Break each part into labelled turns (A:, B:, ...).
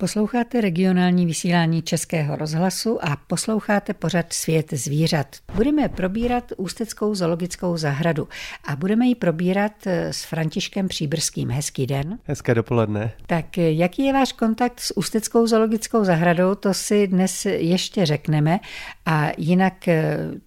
A: Posloucháte regionální vysílání Českého rozhlasu a posloucháte pořad Svět zvířat. Budeme probírat Ústeckou zoologickou zahradu a budeme ji probírat s Františkem Příbrským. Hezký den.
B: Hezké dopoledne.
A: Tak jaký je váš kontakt s Ústeckou zoologickou zahradou, to si dnes ještě řekneme. A jinak,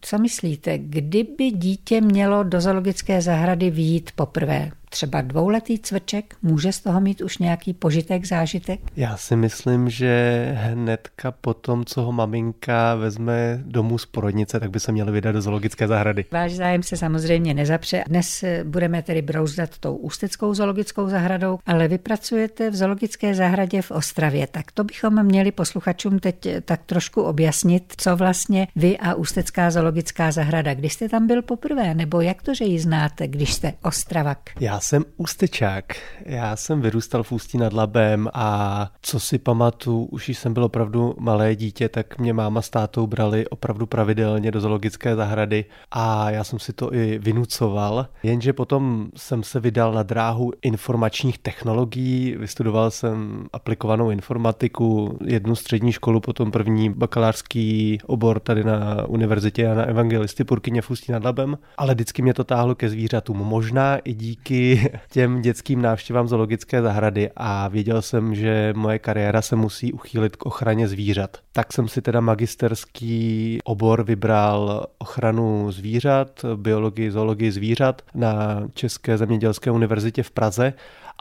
A: co myslíte, kdyby dítě mělo do zoologické zahrady výjít poprvé? Třeba dvouletý cvrček může z toho mít už nějaký požitek, zážitek?
B: Já si myslím, že hnedka po tom, co ho maminka vezme domů z porodnice, tak by se měli vydat do zoologické zahrady.
A: Váš zájem se samozřejmě nezapře. Dnes budeme tedy brouzdat tou ústeckou zoologickou zahradou, ale vy pracujete v zoologické zahradě v Ostravě, tak to bychom měli posluchačům teď tak trošku objasnit, co vlastně vy a ústecká zoologická zahrada. Kdy jste tam byl poprvé, nebo jak to, že ji znáte, když jste Ostravak?
B: Já jsem ústečák. Já jsem vyrůstal v Ústí nad Labem a co si pamatuju, už jsem byl opravdu malé dítě, tak mě máma s tátou brali opravdu pravidelně do zoologické zahrady a já jsem si to i vynucoval. Jenže potom jsem se vydal na dráhu informačních technologií, vystudoval jsem aplikovanou informatiku, jednu střední školu, potom první bakalářský obor tady na univerzitě na Evangelisty Purkyně v Ústí nad Labem, ale vždycky mě to táhlo ke zvířatům. Možná i díky těm dětským návštěvám zoologické zahrady a věděl jsem, že moje kariéra se musí uchýlit k ochraně zvířat. Tak jsem si teda magisterský obor vybral ochranu zvířat, biologii, zoologii zvířat na České zemědělské univerzitě v Praze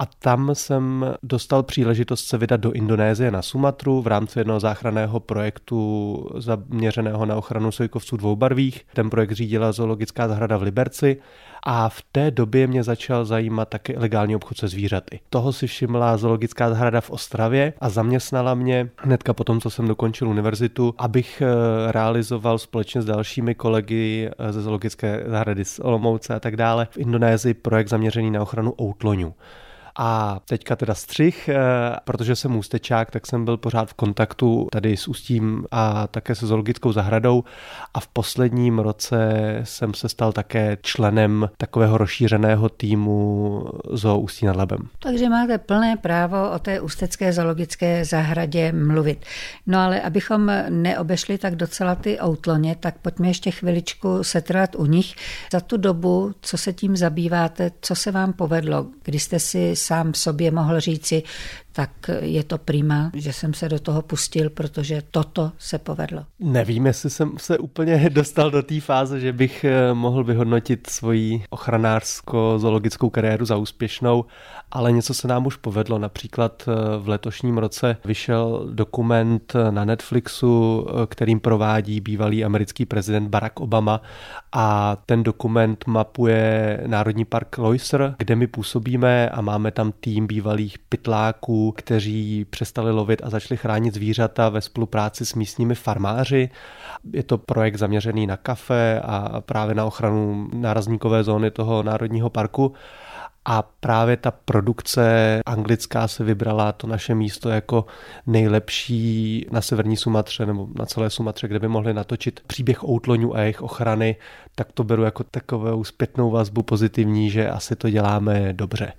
B: a tam jsem dostal příležitost se vydat do Indonésie na Sumatru v rámci jednoho záchranného projektu zaměřeného na ochranu sojkovců dvoubarvých. Ten projekt řídila zoologická zahrada v Liberci a v té době mě začal zajímat také ilegální obchod se zvířaty. Toho si všimla zoologická zahrada v Ostravě a zaměstnala mě hnedka po tom, co jsem dokončil univerzitu, abych eh, realizoval společně s dalšími kolegy eh, ze zoologické zahrady z Olomouce a tak dále v Indonésii projekt zaměřený na ochranu outloňů. A teďka teda střih, eh, protože jsem ústečák, tak jsem byl pořád v kontaktu tady s Ústím a také se zoologickou zahradou a v posledním roce jsem se stal také členem takového rozšířeného týmu Zoo Ústí nad Labem.
A: Takže máte plné právo o té ústecké zoologické zahradě mluvit. No ale abychom neobešli tak docela ty outloně, tak pojďme ještě chviličku setrvat u nich. Za tu dobu, co se tím zabýváte, co se vám povedlo, kdy jste si sám sobě mohl říci, tak je to prima, že jsem se do toho pustil, protože toto se povedlo.
B: Nevím, jestli jsem se úplně dostal do té fáze, že bych eh, mohl vyhodnotit svoji ochranářsko-zoologickou kariéru za úspěšnou, ale něco se nám už povedlo. Například eh, v letošním roce vyšel dokument na Netflixu, eh, kterým provádí bývalý americký prezident Barack Obama a ten dokument mapuje Národní park Loiser, kde my působíme a máme tam tým bývalých pytláků, kteří přestali lovit a začali chránit zvířata ve spolupráci s místními farmáři. Je to projekt zaměřený na kafe a právě na ochranu nárazníkové zóny toho národního parku. A právě ta produkce anglická se vybrala to naše místo jako nejlepší na severní Sumatře nebo na celé Sumatře, kde by mohli natočit příběh outloňů a jejich ochrany, tak to beru jako takovou zpětnou vazbu pozitivní, že asi to děláme dobře.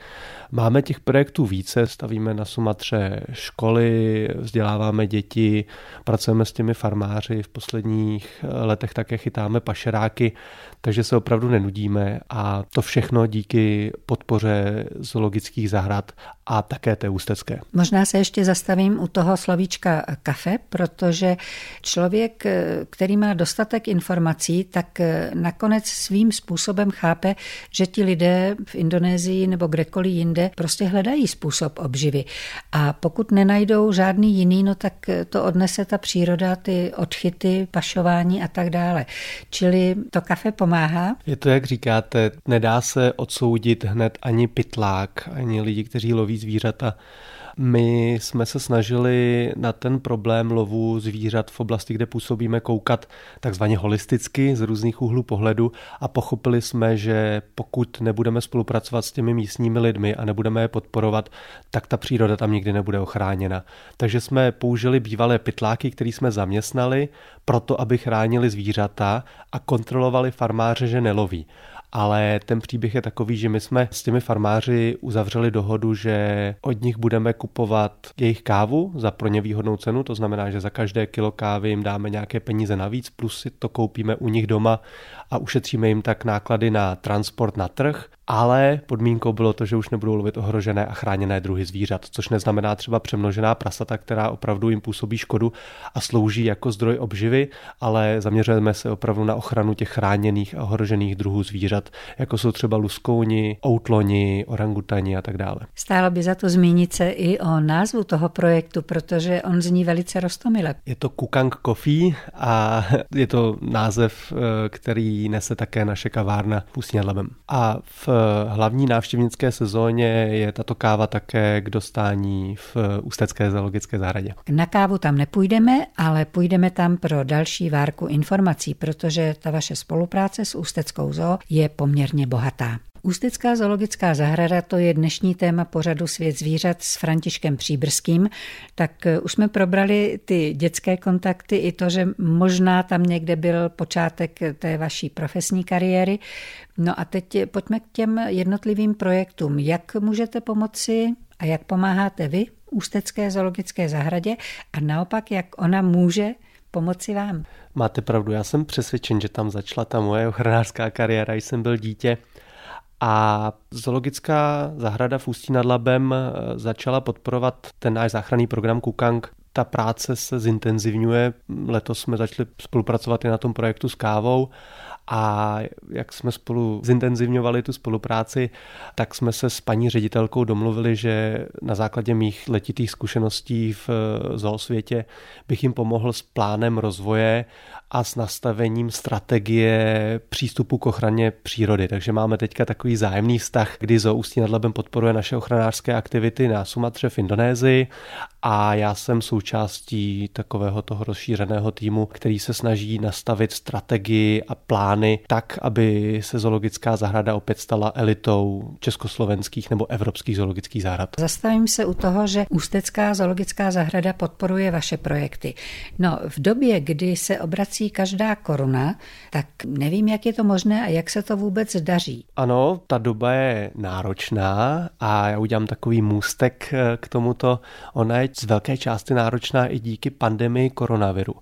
B: Máme těch projektů více, stavíme na Sumatře školy, vzděláváme děti, pracujeme s těmi farmáři, v posledních letech také chytáme pašeráky, takže se opravdu nenudíme a to všechno díky podpoře zoologických zahrad a také té ústecké.
A: Možná se ještě zastavím u toho slovíčka kafe, protože člověk, který má dostatek informací, tak nakonec svým způsobem chápe, že ti lidé v Indonésii nebo kdekoliv jinde prostě hledají způsob obživy. A pokud nenajdou žádný jiný, no tak to odnese ta příroda, ty odchyty, pašování a tak dále. Čili to kafe pomáhá.
B: Je to, jak říkáte, nedá se odsoudit hned ani pytlák, ani lidi, kteří loví zvířata my jsme se snažili na ten problém lovu zvířat v oblasti, kde působíme, koukat takzvaně holisticky z různých úhlů pohledu a pochopili jsme, že pokud nebudeme spolupracovat s těmi místními lidmi a nebudeme je podporovat, tak ta příroda tam nikdy nebude ochráněna. Takže jsme použili bývalé pytláky, který jsme zaměstnali, proto aby chránili zvířata a kontrolovali farmáře, že neloví ale ten příběh je takový, že my jsme s těmi farmáři uzavřeli dohodu, že od nich budeme kupovat jejich kávu za pro ně výhodnou cenu, to znamená, že za každé kilo kávy jim dáme nějaké peníze navíc, plus si to koupíme u nich doma a ušetříme jim tak náklady na transport na trh. Ale podmínkou bylo to, že už nebudou lovit ohrožené a chráněné druhy zvířat, což neznamená třeba přemnožená prasata, která opravdu jim působí škodu a slouží jako zdroj obživy, ale zaměřujeme se opravdu na ochranu těch chráněných a ohrožených druhů zvířat, jako jsou třeba luskouni, outloni, orangutani a tak dále.
A: Stálo by za to zmínit se i o názvu toho projektu, protože on zní velice rostomile.
B: Je to Kukang Coffee a je to název, eh, který nese také naše kavárna Pustí nad Labem. A v hlavní návštěvnické sezóně je tato káva také k dostání v Ústecké zoologické zahradě.
A: Na kávu tam nepůjdeme, ale půjdeme tam pro další várku informací, protože ta vaše spolupráce s Ústeckou zoo je poměrně bohatá. Ústecká zoologická zahrada to je dnešní téma pořadu Svět zvířat s Františkem Příbrským. Tak eh, už jsme probrali ty dětské kontakty i to, že možná tam někde byl počátek té vaší profesní kariéry. No a teď pojďme k těm jednotlivým projektům. Jak můžete pomoci a jak pomáháte vy Ústecké zoologické zahradě a naopak, jak ona může pomoci vám?
B: Máte pravdu, já jsem přesvědčen, že tam začala ta moje ochranářská kariéra, jsem byl dítě. A zoologická zahrada v Ústí nad Labem eh, začala podporovat ten náš záchranný program Kukang. Ta práce se zintenzivňuje. Letos jsme začali spolupracovat i na tom projektu s kávou a jak jsme spolu zintenzivňovali tu spolupráci, tak jsme se s paní ředitelkou domluvili, že na základě mých letitých zkušeností v zoosvětě bych jim pomohl s plánem rozvoje a s nastavením strategie přístupu k ochraně přírody. Takže máme teďka takový zájemný vztah, kdy Zoo Ústí nad Labem podporuje naše ochranářské aktivity na Sumatře v Indonésii a já jsem součástí takového toho rozšířeného týmu, který se snaží nastavit strategii a plány tak, aby se zoologická zahrada opět stala elitou československých nebo evropských zoologických zahrad.
A: Zastavím se u toho, že Ústecká zoologická zahrada podporuje vaše projekty. No, v době, kdy se obrací každá koruna, tak nevím, jak je to možné a jak se to vůbec daří.
B: Ano, ta doba je náročná a já udělám takový můstek eh, k tomuto. Ona je z velké části náročná i díky pandemii koronaviru.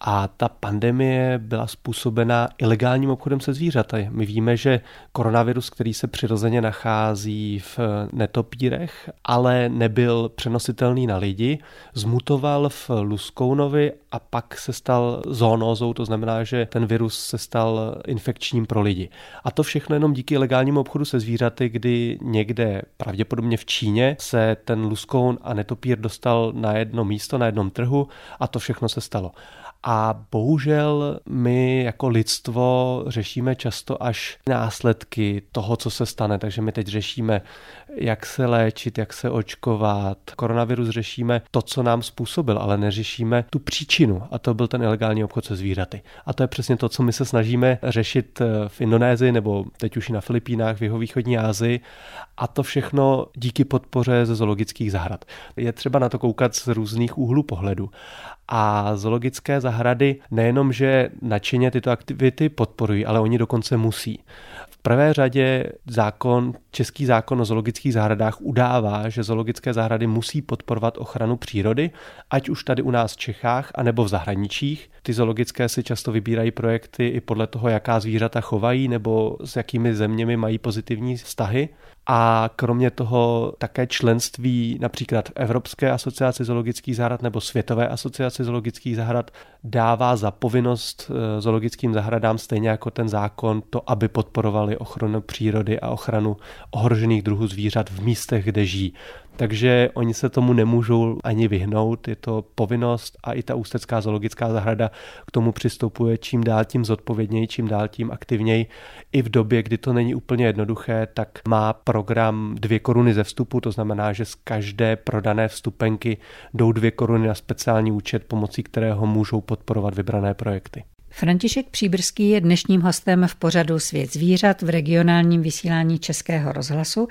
B: A ta pandemie byla způsobena ilegálním obchodem se zvířaty. My víme, že koronavirus, který se přirozeně nachází v netopírech, ale nebyl přenositelný na lidi, zmutoval v Luskounovi a pak se stal zónózou, to znamená, že ten virus se stal infekčním pro lidi. A to všechno jenom díky ilegálnímu obchodu se zvířaty, kdy někde, pravděpodobně v Číně, se ten luskoun a netopír dostal na jedno místo, na jednom trhu a to všechno se stalo. A bohužel my jako lidstvo řešíme často až následky toho, co se stane. Takže my teď řešíme, jak se léčit, jak se očkovat. Koronavirus řešíme to, co nám způsobil, ale neřešíme tu příčinu. A to byl ten ilegální obchod se zvířaty. A to je přesně to, co my se snažíme řešit v Indonésii nebo teď už i na Filipínách, v jeho východní Asii. A to všechno díky podpoře ze zoologických zahrad. Je třeba na to koukat z různých úhlů pohledu. A zoologické zahrady nejenom, že nadšeně tyto aktivity podporují, ale oni dokonce musí. V prvé řadě zákon, český zákon o zoologických zahradách udává, že zoologické zahrady musí podporovat ochranu přírody, ať už tady u nás v Čechách, anebo v zahraničích. Ty zoologické si často vybírají projekty i podle toho, jaká zvířata chovají nebo s jakými zeměmi mají pozitivní vztahy a kromě toho také členství například Evropské asociace zoologických zahrad nebo Světové asociace zoologických zahrad dává za povinnost eh, zoologickým zahradám stejně jako ten zákon to, aby podporovali ochranu přírody a ochranu ohrožených druhů zvířat v místech, kde žijí takže oni se tomu nemůžou ani vyhnout, je to povinnost a i ta Ústecká zoologická zahrada k tomu přistupuje čím dál tím zodpovědněji, čím dál tím aktivněji. I v době, kdy to není úplně jednoduché, tak má program dvě koruny ze vstupu, to znamená, že z každé prodané vstupenky jdou dvě koruny na speciální účet, pomocí kterého můžou podporovat vybrané projekty.
A: František Příbrský je dnešním hostem v pořadu Svět zvířat v regionálním vysílání Českého rozhlasu.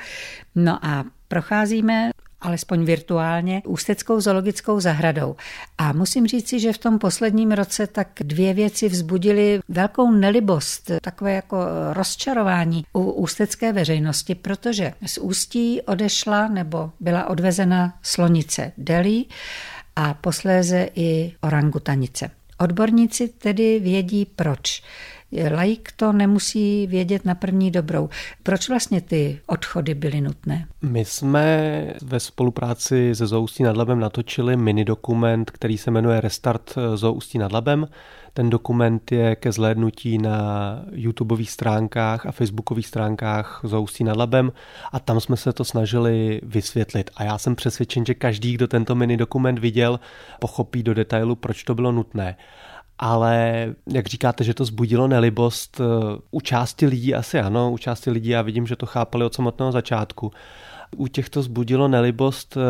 A: No a procházíme alespoň virtuálně, Ústeckou zoologickou zahradou. A musím říci, že v tom posledním roce tak dvě věci vzbudily velkou nelibost, takové jako rozčarování u ústecké veřejnosti, protože z Ústí odešla nebo byla odvezena slonice Delhi a posléze i orangutanice. Odborníci tedy vědí proč. Laik to nemusí vědět na první dobrou. Proč vlastně ty odchody byly nutné?
B: My jsme ve spolupráci se Zoustí nad Labem natočili mini dokument, který se jmenuje Restart Zoustí nad Labem. Ten dokument je ke zhlédnutí na YouTubeových stránkách a facebookových stránkách Zoustí nad Labem a tam jsme se to snažili vysvětlit. A já jsem přesvědčen, že každý, kdo tento mini dokument viděl, pochopí do detailu, proč to bylo nutné ale jak říkáte, že to zbudilo nelibost, eh, u části lidí asi ano, u části lidí já vidím, že to chápali od samotného začátku. U těchto zbudilo nelibost eh,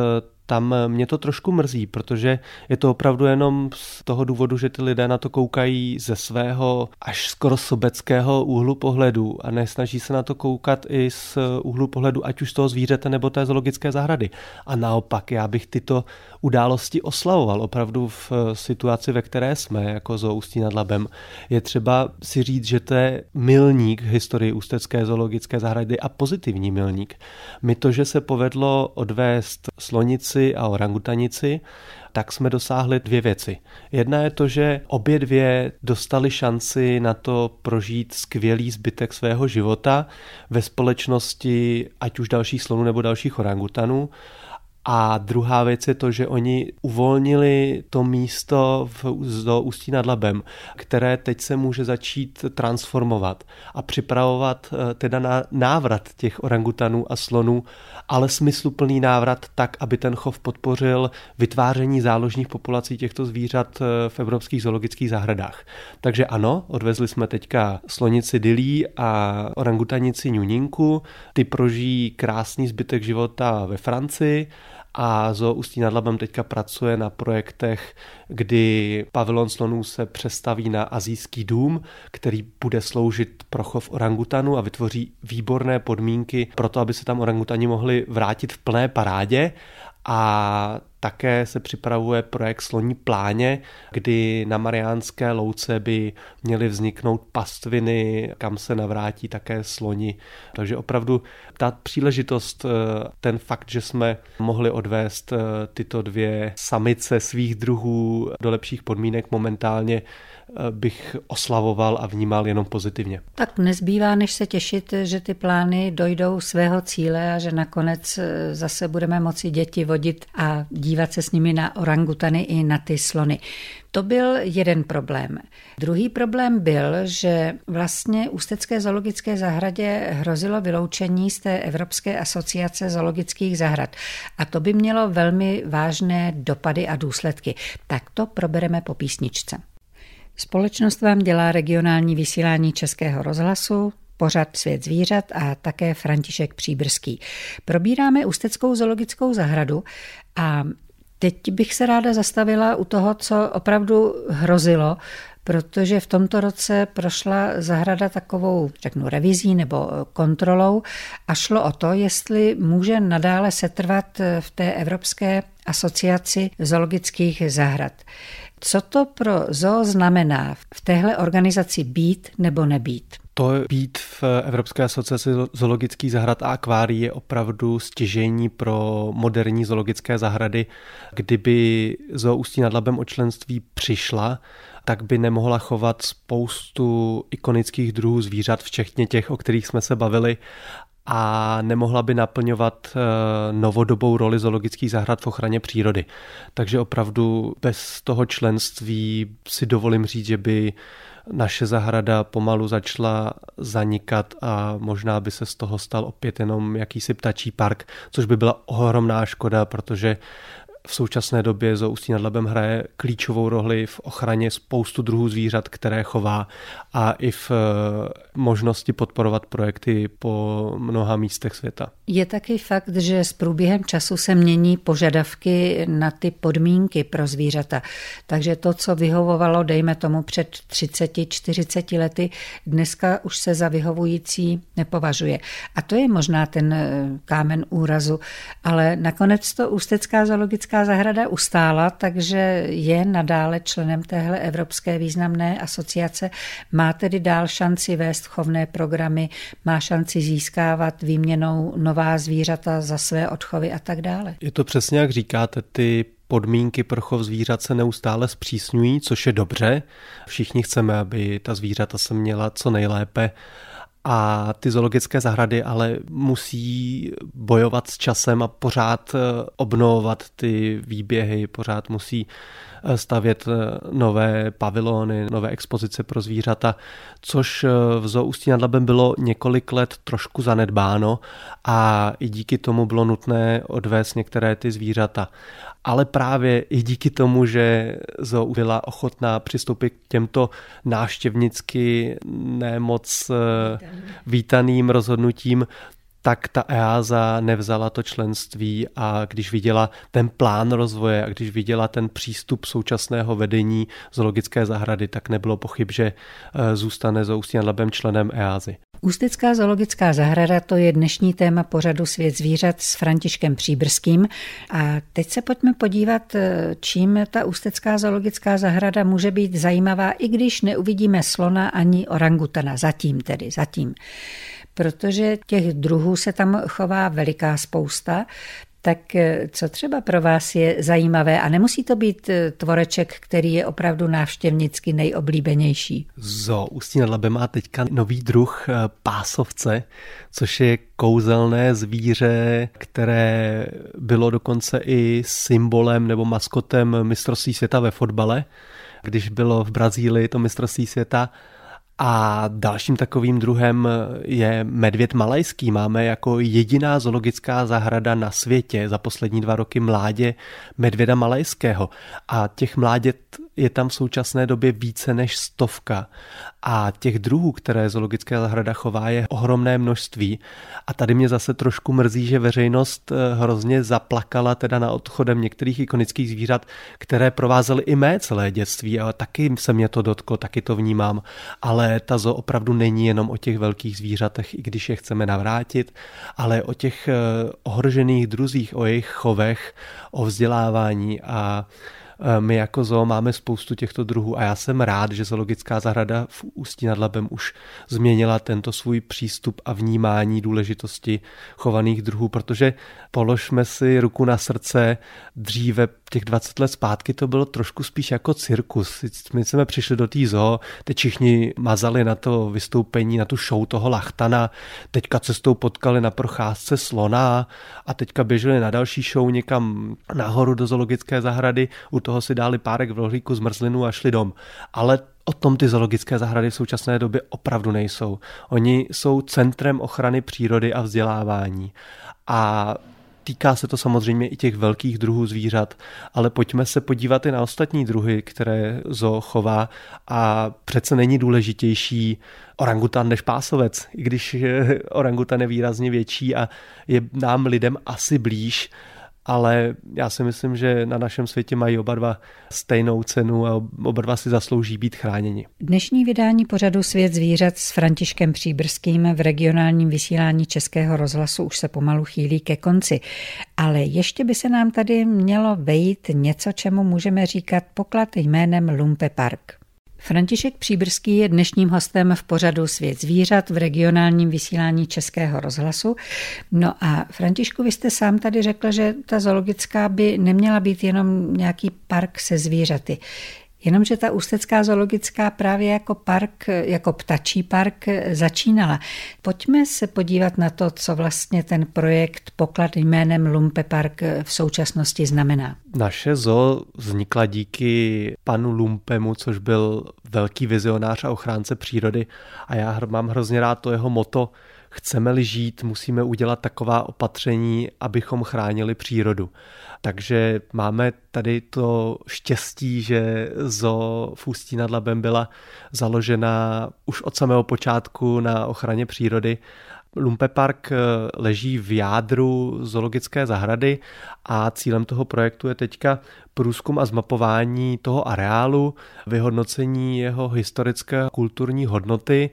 B: tam mě to trošku mrzí, protože je to opravdu jenom z toho důvodu, že ty lidé na to koukají ze svého až skoro sobeckého úhlu pohledu a nesnaží se na to koukat i z úhlu pohledu ať už toho zvířete nebo té zoologické zahrady. A naopak, já bych tyto události oslavoval opravdu v situaci, ve které jsme, jako zoo Ústí nad Labem. Je třeba si říct, že to je milník historii Ústecké zoologické zahrady a pozitivní milník. My to, že se povedlo odvést slonici ptáci a orangutanici, tak jsme dosáhli dvě věci. Jedna je to, že obě dvě dostali šanci na to prožít skvělý zbytek svého života ve společnosti ať už dalších slonů nebo dalších orangutanů a druhá věc je to, že oni uvolnili to místo v, do Ústí nad Labem, které teď se může začít transformovat a připravovat eh, teda na návrat těch orangutanů a slonů, ale smysluplný návrat tak, aby ten chov podpořil vytváření záložních populací těchto zvířat eh, v evropských zoologických zahradách. Takže ano, odvezli jsme teďka slonici Dilí a orangutanici Ňuninku, ty prožijí krásný zbytek života ve Francii, a Zoo Ústí nad Labem teďka pracuje na projektech, kdy pavilon slonů se přestaví na azijský dům, který bude sloužit pro chov orangutanu a vytvoří výborné podmínky pro to, aby se tam orangutani mohli vrátit v plné parádě. A také se připravuje projekt Sloní pláně, kdy na Mariánské louce by měly vzniknout pastviny, kam se navrátí také sloni. Takže opravdu ta příležitost, eh, ten fakt, že jsme mohli odvést eh, tyto dvě samice svých druhů do lepších podmínek momentálně bych oslavoval a vnímal jenom pozitivně.
A: Tak nezbývá, než se těšit, že ty plány dojdou svého cíle a že nakonec eh, zase budeme moci děti vodit a dívat se s nimi na orangutany i na ty slony. To byl jeden problém. Druhý problém byl, že vlastně Ústecké zoologické zahradě hrozilo vyloučení z té Evropské asociace zoologických zahrad. A to by mělo velmi vážné dopady a důsledky. Tak to probereme po písničce. Společnost vám dělá regionální vysílání Českého rozhlasu, pořad Svět zvířat a také František Příbrský. Probíráme Ústeckou zoologickou zahradu a teď bych se ráda zastavila u toho, co opravdu hrozilo, protože v tomto roce prošla zahrada takovou, řeknu, revizí nebo kontrolou a šlo o to, jestli může nadále setrvat v té Evropské asociaci zoologických zahrad. Co to pro zoo znamená v téhle organizaci být nebo nebýt?
B: To být v Evropské asociaci zoologických zahrad a akvárií je opravdu stěžení pro moderní zoologické zahrady. Kdyby zoo Ústí nad Labem o členství přišla, tak by nemohla chovat spoustu ikonických druhů zvířat, včetně těch, o kterých jsme se bavili, a nemohla by naplňovat eh, novodobou roli zoologických zahrad v ochraně přírody. Takže opravdu bez toho členství si dovolím říct, že by naše zahrada pomalu začala zanikat a možná by se z toho stal opět jenom jakýsi ptačí park, což by byla ohromná škoda, protože v současné době zoo Ústí nad Labem hraje klíčovou roli v ochraně spoustu druhů zvířat, které chová a i v eh, možnosti podporovat projekty po mnoha místech světa.
A: Je taky fakt, že s průběhem času se mění požadavky na ty podmínky pro zvířata. Takže to, co vyhovovalo, dejme tomu před 30-40 lety, dneska už se za vyhovující nepovažuje. A to je možná ten eh, kámen úrazu, ale nakonec to Ústecká zoologická zahrada ustála, takže je nadále členem téhle evropské významné asociace, má tedy dál šanci vést chovné programy, má šanci získávat výměnou nová zvířata za své odchovy a tak dále.
B: Je to přesně jak říkáte, ty podmínky pro chov zvířat se neustále zpřísňují, což je dobře. Všichni chceme, aby ta zvířata se měla co nejlépe a ty zoologické zahrady ale musí bojovat s časem a pořád eh, obnovovat ty výběhy, pořád musí stavět eh, nové pavilony, nové expozice pro zvířata, což v Zoo Ústí nad Labem bylo několik let trošku zanedbáno a i díky tomu bylo nutné odvést některé ty zvířata. Ale právě i díky tomu, že Zoo byla ochotná přistoupit k těmto návštěvnicky nemoc eh, vítaným rozhodnutím, tak ta EASA nevzala to členství a když viděla ten plán rozvoje a když viděla ten přístup současného vedení zoologické zahrady, tak nebylo pochyb, že eh, zůstane Zoustí nad Labem členem EASY.
A: Ústecká zoologická zahrada to je dnešní téma pořadu Svět zvířat s Františkem Příbrským. A teď se pojďme podívat, eh, čím ta Ústecká zoologická zahrada může být zajímavá, i když neuvidíme slona ani orangutana. Zatím tedy, zatím protože těch druhů se tam chová veliká spousta. Tak eh, co třeba pro vás je zajímavé a nemusí to být eh, tvoreček, který je opravdu návštěvnicky nejoblíbenější?
B: Zo Ústí nad Labem má teďka nový druh eh, pásovce, což je kouzelné zvíře, které bylo dokonce i symbolem nebo maskotem mistrovství světa ve fotbale. Když bylo v Brazílii to mistrovství světa, a dalším takovým druhem je medvěd malajský. Máme jako jediná zoologická zahrada na světě za poslední dva roky mládě medvěda malajského. A těch mládět je tam v současné době více než stovka. A těch druhů, které zoologická zahrada chová, je ohromné množství. A tady mě zase trošku mrzí, že veřejnost eh, hrozně zaplakala teda na odchodem některých ikonických zvířat, které provázely i mé celé dětství. A taky se mě to dotklo, taky to vnímám. Ale ta zoo opravdu není jenom o těch velkých zvířatech, i když je chceme navrátit, ale o těch eh, ohrožených druzích, o jejich chovech, o vzdělávání. A Eh, my jako zoo máme spoustu těchto druhů a já jsem rád, že zoologická zahrada v Ústí nad Labem už změnila tento svůj přístup a vnímání důležitosti chovaných druhů, protože položme si ruku na srdce, dříve těch 20 let zpátky to bylo trošku spíš jako cirkus. My jsme přišli do té zoo, teď všichni mazali na to vystoupení, na tu show toho lachtana, teďka cestou potkali na procházce slona a teďka běželi na další show někam nahoru do zoologické zahrady, u toho si dali párek v rohlíku zmrzlinu a šli dom. Ale o tom ty zoologické zahrady v současné době opravdu nejsou. Oni jsou centrem ochrany přírody a vzdělávání. A Týká se to samozřejmě i těch velkých druhů zvířat, ale pojďme se podívat i na ostatní druhy, které zo chová. A přece není důležitější orangutan než pásovec, i když orangutan je výrazně větší a je nám lidem asi blíž, ale já si myslím, že na našem světě mají oba dva stejnou cenu a oba dva si zaslouží být chráněni.
A: Dnešní vydání pořadu Svět zvířat s Františkem Příbrským v regionálním vysílání Českého rozhlasu už se pomalu chýlí ke konci. Ale ještě by se nám tady mělo vejít něco, čemu můžeme říkat poklad jménem Lumpe Park. František Příbrský je dnešním hostem v pořadu Svět zvířat v regionálním vysílání Českého rozhlasu. No a Františku, vy jste sám tady řekl, že ta zoologická by neměla být jenom nějaký park se zvířaty. Jenomže ta Ústecká zoologická právě jako park, jako ptačí park začínala. Pojďme se podívat na to, co vlastně ten projekt poklad jménem Lumpe Park v současnosti znamená.
B: Naše zoo vznikla díky panu Lumpemu, což byl velký vizionář a ochránce přírody a já mám hrozně rád to jeho moto chceme-li žít, musíme udělat taková opatření, abychom chránili přírodu. Takže máme tady to štěstí, že zo v Ústí nad Labem byla založena už od samého počátku na ochraně přírody Lumpe Park eh, leží v jádru zoologické zahrady a cílem toho projektu je teďka průzkum a zmapování toho areálu, vyhodnocení jeho historické a kulturní hodnoty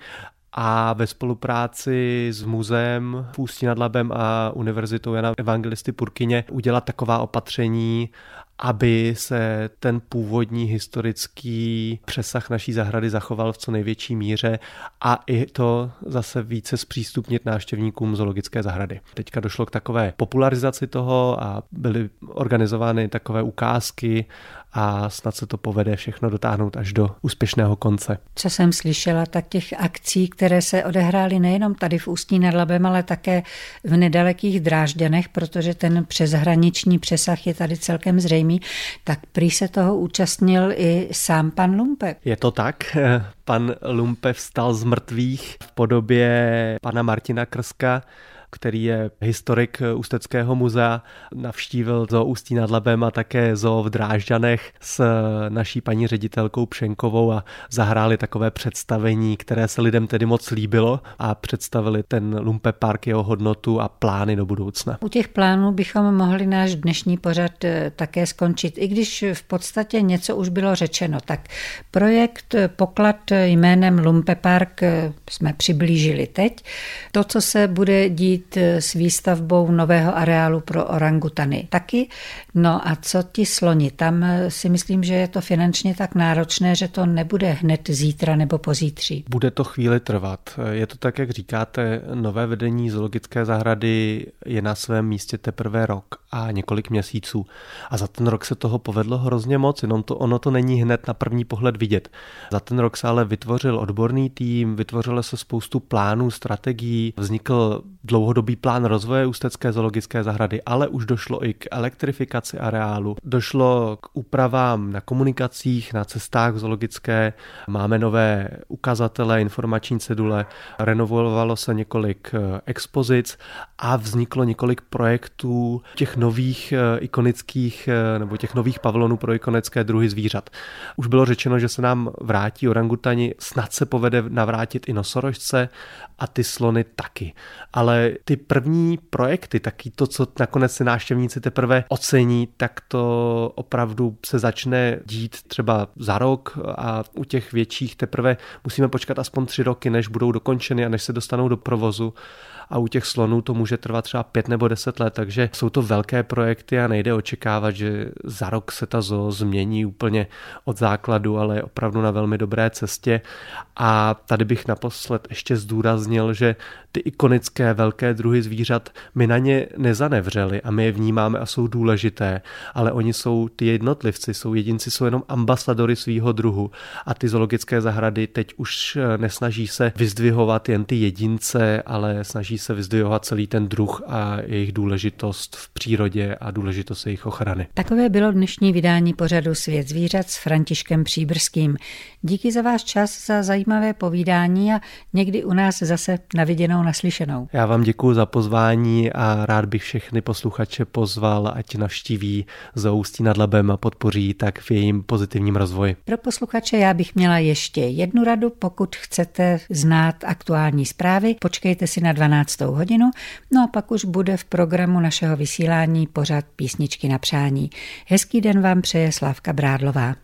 B: a ve spolupráci s muzeem v Ústí nad Labem a Univerzitou Jana Evangelisty Purkyně udělat taková opatření, aby se ten původní historický přesah naší zahrady zachoval v co největší míře a i to zase více zpřístupnit návštěvníkům zoologické zahrady. Teďka došlo k takové popularizaci toho a byly organizovány takové ukázky a snad se to povede všechno dotáhnout až do úspěšného konce.
A: Co jsem slyšela, tak těch akcí, které se odehrály nejenom tady v Ústí nad Labem, ale také v nedalekých Drážďanech, protože ten přeshraniční přesah je tady celkem zřejmý, tak prý se toho účastnil i sám pan Lumpe.
B: Je to tak. Pan Lumpe vstal z mrtvých v podobě pana Martina Krska, který je historik Ústeckého muzea, navštívil zoo Ústí nad Labem a také zoo v Drážďanech s naší paní ředitelkou Pšenkovou a zahráli takové představení, které se lidem tedy moc líbilo a představili ten Lumpe Park, jeho hodnotu a plány do budoucna.
A: U těch plánů bychom mohli náš dnešní pořad eh, také skončit, i když v podstatě něco už bylo řečeno. Tak projekt Poklad jménem Lumpe Park eh, jsme přiblížili teď. To, co se bude dít přijít eh, s výstavbou nového areálu pro orangutany taky. No a co ti sloni? Tam eh, si myslím, že je to finančně tak náročné, že to nebude hned zítra nebo pozítří.
B: Bude to chvíli trvat. Je to tak, jak říkáte, nové vedení zoologické zahrady je na svém místě teprve rok a několik měsíců. A za ten rok se toho povedlo hrozně moc, jenom to, ono to není hned na první pohled vidět. Za ten rok se ale vytvořil odborný tým, vytvořilo se spoustu plánů, strategií, vznikl dlouhodobý plán rozvoje Ústecké zoologické zahrady, ale už došlo i k elektrifikaci areálu, došlo k úpravám na komunikacích, na cestách zoologické, máme nové ukazatele, informační cedule, renovovalo se několik eh, expozic a vzniklo několik projektů těch nových eh, ikonických eh, nebo těch nových pavilonů pro ikonické druhy zvířat. Už bylo řečeno, že se nám vrátí orangutani, snad se povede navrátit i nosorožce a ty slony taky. Ale ty první projekty, taky to, co nakonec si návštěvníci teprve ocení, tak to opravdu se začne dít třeba za rok a u těch větších teprve musíme počkat aspoň tři roky, než budou dokončeny a než se dostanou do provozu a u těch slonů to může trvat třeba pět nebo deset let, takže jsou to velké projekty a nejde očekávat, že za rok se ta zoo změní úplně od základu, ale je opravdu na velmi dobré cestě. A tady bych naposled ještě zdůraznil, že ty ikonické velké druhy zvířat, my na ně nezanevřeli a my je vnímáme a jsou důležité, ale oni jsou ty jednotlivci, jsou jedinci, jsou jenom ambasadory svého druhu a ty zoologické zahrady teď už nesnaží se vyzdvihovat jen ty jedince, ale snaží se vyzdvihovat celý ten druh a jejich důležitost v přírodě a důležitost jejich ochrany.
A: Takové bylo dnešní vydání pořadu Svět zvířat s Františkem Příbrským. Díky za váš čas, za zajímavé povídání a někdy u nás zase na viděnou naslyšenou.
B: Já vám děkuji za pozvání a rád bych všechny posluchače pozval, ať navštíví Zoustí nad Labem a podpoří tak v jejím pozitivním rozvoji.
A: Pro posluchače já bych měla ještě jednu radu, pokud chcete znát aktuální zprávy, počkejte si na 12 15. hodinu, no a pak už bude v programu našeho vysílání pořad písničky na přání. Hezký den vám přeje Slávka Brádlová.